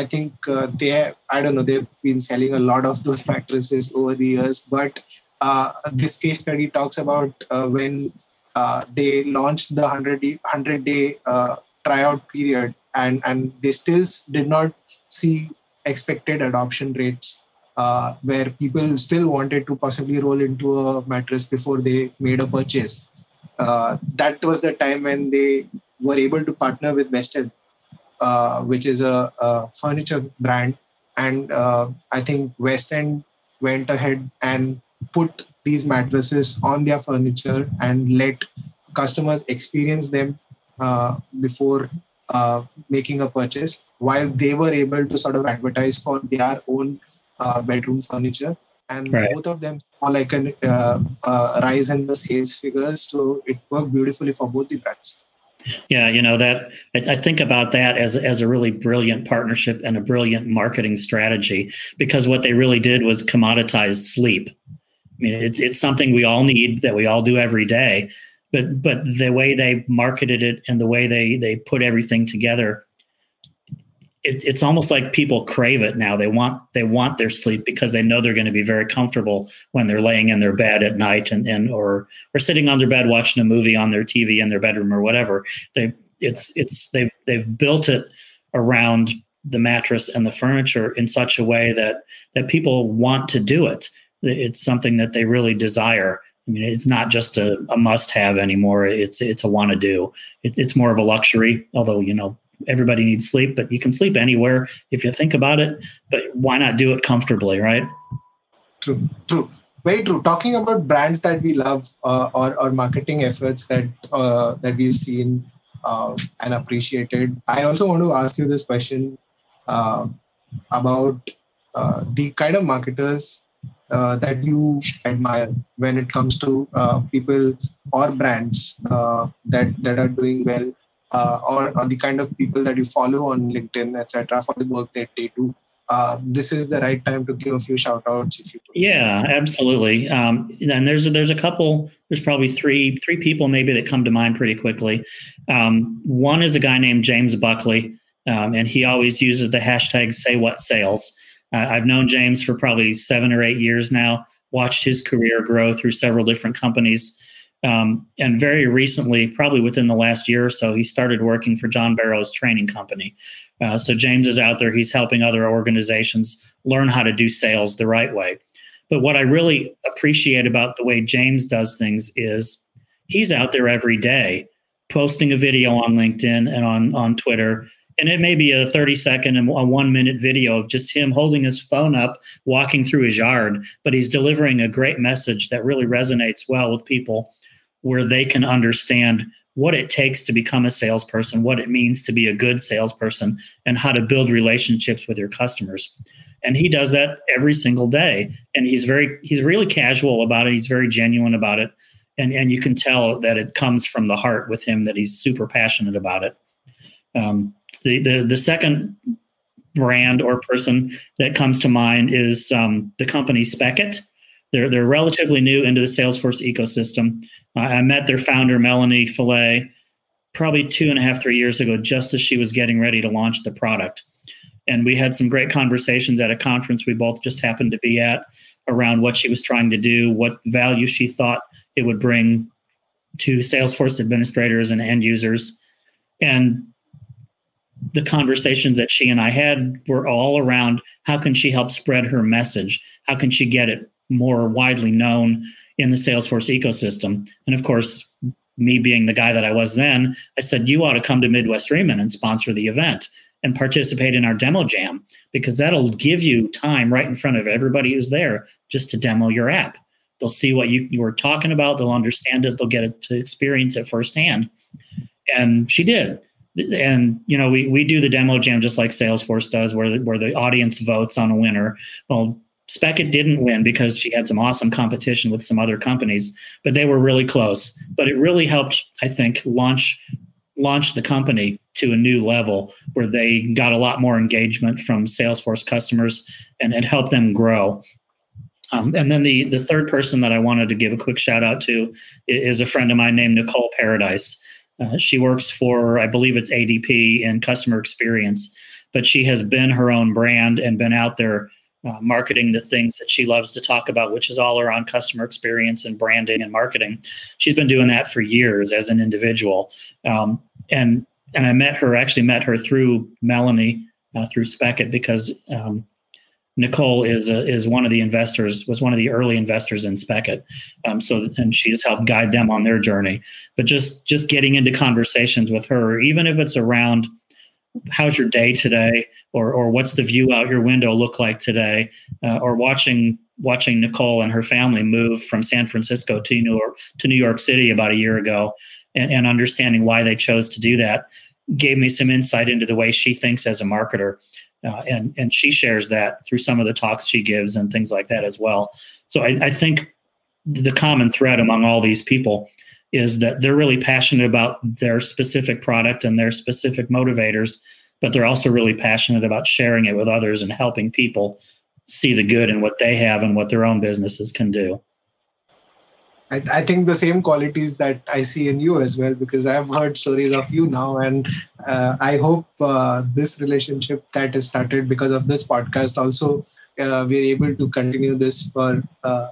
I think they I don't know they've been selling a lot of those mattresses over the years, but uh, this case study talks about uh, when uh, they launched the 100 day, 100 day uh, tryout period and, and they still did not see expected adoption rates uh, where people still wanted to possibly roll into a mattress before they made a purchase. Uh, that was the time when they were able to partner with West Elm, which is a, a, furniture brand. And I think West Elm went ahead and put these mattresses on their furniture and let customers experience them uh, before uh, making a purchase while they were able to sort of advertise for their own uh, bedroom furniture and right. both of them saw like a uh, uh, rise in the sales figures so it worked beautifully for both the brands yeah, you know that I think about that as as a really brilliant partnership and a brilliant marketing strategy because what they really did was commoditize sleep I mean, it's it's something we all need that we all do every day. But but the way they marketed it and the way they they put everything together, it, it's almost like people crave it now. They want they want their sleep because they know they're going to be very comfortable when they're laying in their bed at night and, and or or sitting on their bed watching a movie on their TV in their bedroom or whatever. They it's it's they've they've built it around the mattress and the furniture in such a way that that people want to do it. It's something that they really desire. I mean, it's not just a, a must-have anymore. It's it's a want-to-do. It, it's more of a luxury. Although you know everybody needs sleep, but you can sleep anywhere if you think about it. But why not do it comfortably, right? True, true, very true. Talking about brands that we love uh, or or marketing efforts that uh, that we've seen uh, and appreciated. I also want to ask you this question uh, about uh, the kind of marketers uh, that you admire when it comes to uh, people or brands uh, that that are doing well, uh, or, or the kind of people that you follow on LinkedIn, etc., for the work that they do. this is the right time to give a few shout outs if you could. yeah absolutely um, and there's a, there's a couple there's probably three three people maybe that come to mind pretty quickly um, one is a guy named james buckley um, and he always uses the hashtag say what sales. Uh, I've known James for probably seven or eight years now, watched his career grow through several different companies. Um, and very recently, probably within the last year or so, he started working for John Barrows' training company. Uh, so James is out there, he's helping other organizations learn how to do sales the right way. But what I really appreciate about the way James does things is he's out there every day posting a video on LinkedIn and on, on Twitter and it may be a 30 second and a one minute video of just him holding his phone up walking through his yard but he's delivering a great message that really resonates well with people where they can understand what it takes to become a salesperson what it means to be a good salesperson and how to build relationships with your customers. And he does that every single day. And he's very he's really casual about it. He's very genuine about it. And and you can tell that it comes from the heart with him that he's super passionate about it. Um, the, the, the second brand or person that comes to mind is um, the company Spekit. They're, they're relatively new into the Salesforce ecosystem. Uh, I met their founder, Melanie Fellay, probably two and a half, three years ago, just as she was getting ready to launch the product. And we had some great conversations at a conference we both just happened to be at around what she was trying to do, what value she thought it would bring to Salesforce administrators and end users. And the conversations that she and I had were all around how can she help spread her message? How can she get it more widely known in the Salesforce ecosystem? And of course, me being the guy that I was then, I said, you ought to come to Midwest Dreamin' and sponsor the event and participate in our demo jam because that'll give you time right in front of everybody who's there just to demo your app. They'll see what you, you were talking about, they'll understand it, they'll get it to experience it firsthand. And she did and you know we we do the demo jam just like Salesforce does, where the, where the audience votes on a winner. Well, Spekit didn't win because she had some awesome competition with some other companies, but they were really close. But it really helped, I think, launch launch the company to a new level where they got a lot more engagement from Salesforce customers and it helped them grow. Um, and then the the third person that I wanted to give a quick shout out to is a friend of mine named Nicole Paradise. Uh, she works for, I believe it's ADP in customer experience, but she has been her own brand and been out there uh, marketing the things that she loves to talk about, which is all around customer experience and branding and marketing. She's been doing that for years as an individual. Um, and and I met her, actually met her through Melanie, uh, through Spekit, because um, Nicole is a, is one of the investors, was one of the early investors in Spekit. Um, so, and she has helped guide them on their journey. But just just getting into conversations with her, even if it's around how's your day today, or or what's the view out your window look like today, uh, or watching watching Nicole and her family move from San Francisco to New York to New York City about a year ago, and, and understanding why they chose to do that gave me some insight into the way she thinks as a marketer. Uh, and and she shares that through some of the talks she gives and things like that as well. So I, I think the common thread among all these people is that they're really passionate about their specific product and their specific motivators, but they're also really passionate about sharing it with others and helping people see the good in what they have and what their own businesses can do. I, I, think the same qualities that I see in you as well, because I've heard stories of you now, and uh, I hope uh, this relationship that is started because of this podcast also uh, we're able to continue this for uh,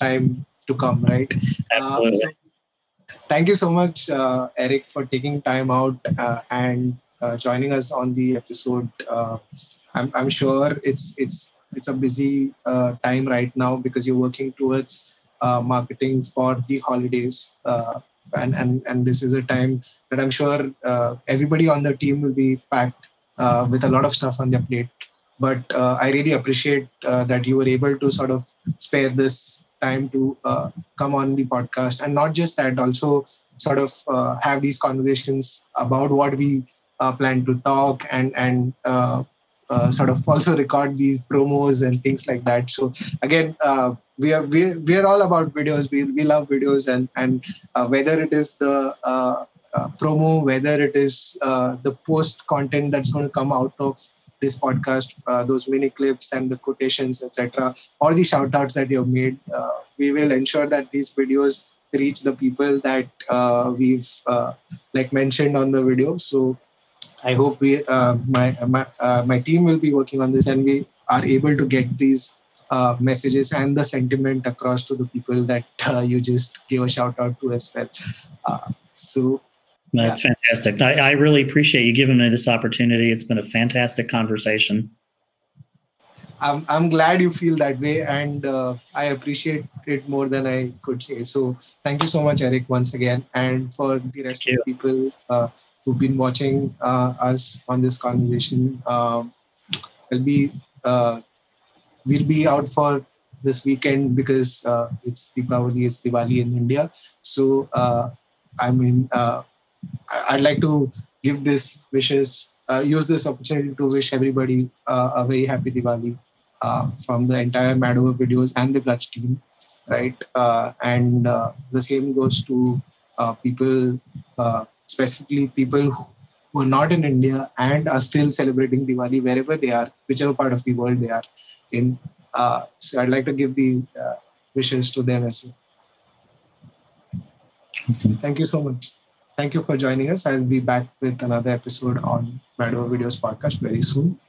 time to come, right? Absolutely. So thank you so much, uh, Eric, for taking time out and joining us on the episode. I'm, I'm sure it's it's it's a busy time right now because you're working towards uh, marketing for the holidays. Uh, and, and, and this is a time that I'm sure uh, everybody on the team will be packed uh, with a lot of stuff on their plate. But uh, I really appreciate uh, that you were able to sort of spare this time to come on the podcast. And not just that, also sort of have these conversations about what we plan to talk and, and uh, sort of also record these promos and things like that. So again, uh, we are we, we are all about videos. We, we love videos and and uh, whether it is the uh, uh, promo, whether it is uh, the post content that's going to come out of this podcast, those mini clips and the quotations, etc., or the shout outs that you've made, we will ensure that these videos reach the people that we've like mentioned on the video. So I hope we, uh, my my, uh, my team will be working on this, and we are able to get these uh, messages and the sentiment across to the people that uh, you just gave a shout out to as well. Uh, so. That's yeah. fantastic. I, I really appreciate you giving me this opportunity. It's been a fantastic conversation. I'm, I'm glad you feel that way and uh, I appreciate it more than I could say. So thank you so much, Eric, once again. And for the rest of the people uh, who've been watching uh, us on this conversation, um, will be uh, we'll be out for this weekend because uh, it's Deepavali, it's Diwali in India. So uh, I mean, I'd like to give this wishes, use this opportunity to wish everybody a very happy Diwali uh, from the entire Mad videos and the Guts team, right? Uh, and uh, the same goes to uh, people, uh, specifically people who are not in India and are still celebrating Diwali wherever they are, whichever part of the world they are in. Uh, so I'd like to give the wishes to them as well. Awesome. Thank you so much. Thank you for joining us. I'll be back with another episode on Mad Videos podcast very soon.